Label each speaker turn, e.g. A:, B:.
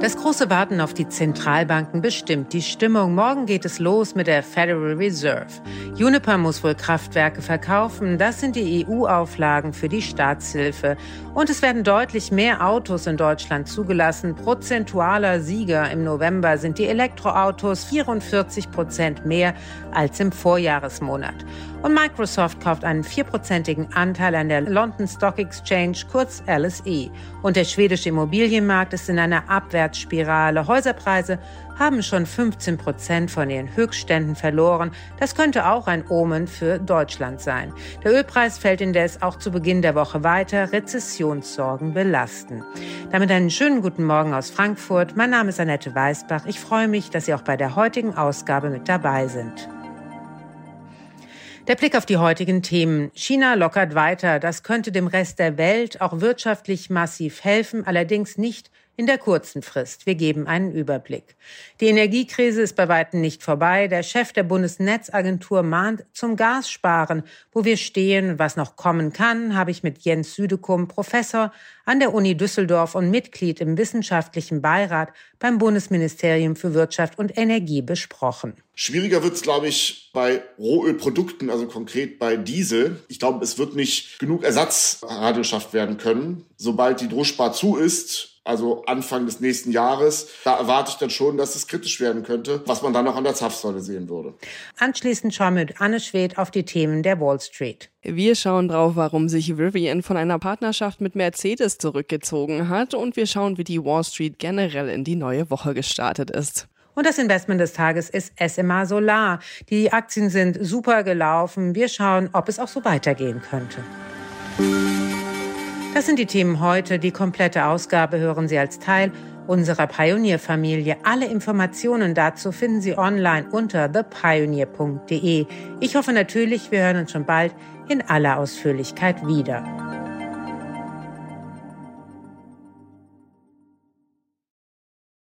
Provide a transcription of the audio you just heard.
A: Das große Warten auf die Zentralbanken bestimmt die Stimmung. Morgen geht es los mit der Federal Reserve. Juniper muss wohl Kraftwerke verkaufen. Das sind die EU-Auflagen für die Staatshilfe. Und es werden deutlich mehr Autos in Deutschland zugelassen. Prozentualer Sieger im November sind die Elektroautos 44 Prozent mehr als im Vorjahresmonat. Und Microsoft kauft einen vierprozentigen Anteil an der London Stock Exchange, kurz LSE. Und der schwedische Immobilienmarkt ist in einer Abwärtsspirale. Häuserpreise haben schon 15 Prozent von ihren Höchstständen verloren. Das könnte auch ein Omen für Deutschland sein. Der Ölpreis fällt indes auch zu Beginn der Woche weiter. Rezessionssorgen belasten. Damit einen schönen guten Morgen aus Frankfurt. Mein Name ist Annette Weißbach. Ich freue mich, dass Sie auch bei der heutigen Ausgabe mit dabei sind. Der Blick auf die heutigen Themen. China lockert weiter. Das könnte dem Rest der Welt auch wirtschaftlich massiv helfen, allerdings nicht in der kurzen Frist. Wir geben einen Überblick. Die Energiekrise ist bei weitem nicht vorbei. Der Chef der Bundesnetzagentur mahnt zum Gassparen. Wo wir stehen, was noch kommen kann, habe ich mit Jens Südekum, Professor an der Uni Düsseldorf und Mitglied im wissenschaftlichen Beirat beim Bundesministerium für Wirtschaft und Energie besprochen.
B: Schwieriger wird es, glaube ich, bei Rohölprodukten, also konkret bei Diesel. Ich glaube, es wird nicht genug Ersatzradio geschafft werden können. Sobald die Druckspar zu ist, also Anfang des nächsten Jahres. Da erwarte ich dann schon, dass es kritisch werden könnte, was man dann auch an der Zapfsäule sehen würde.
A: Anschließend schauen wir mit Anne Schwed auf die Themen der Wall Street.
C: Wir schauen drauf, warum sich Rivian von einer Partnerschaft mit Mercedes zurückgezogen hat und wir schauen, wie die Wall Street generell in die neue Woche gestartet ist.
A: Und das Investment des Tages ist SMA Solar. Die Aktien sind super gelaufen. Wir schauen, ob es auch so weitergehen könnte. Das sind die Themen heute. Die komplette Ausgabe hören Sie als Teil unserer Pionierfamilie. Alle Informationen dazu finden Sie online unter thepioneer.de. Ich hoffe natürlich, wir hören uns schon bald in aller Ausführlichkeit wieder.